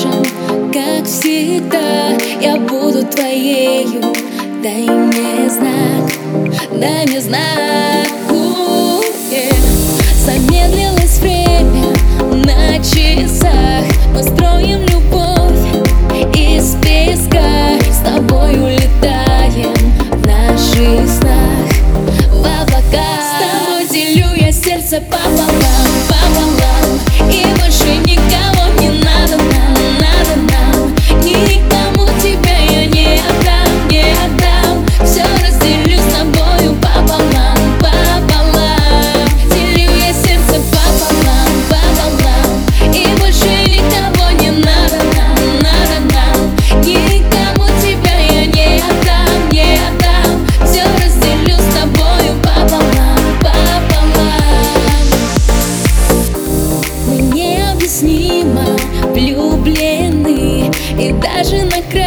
Нежен, как всегда Я буду твоею, дай мне знак Дай мне знак. У. Замедлилось время на часах. Мы строим любовь из песка. С тобой улетаем в наших снах. В облака С тобой делю я сердце пополам влюблены И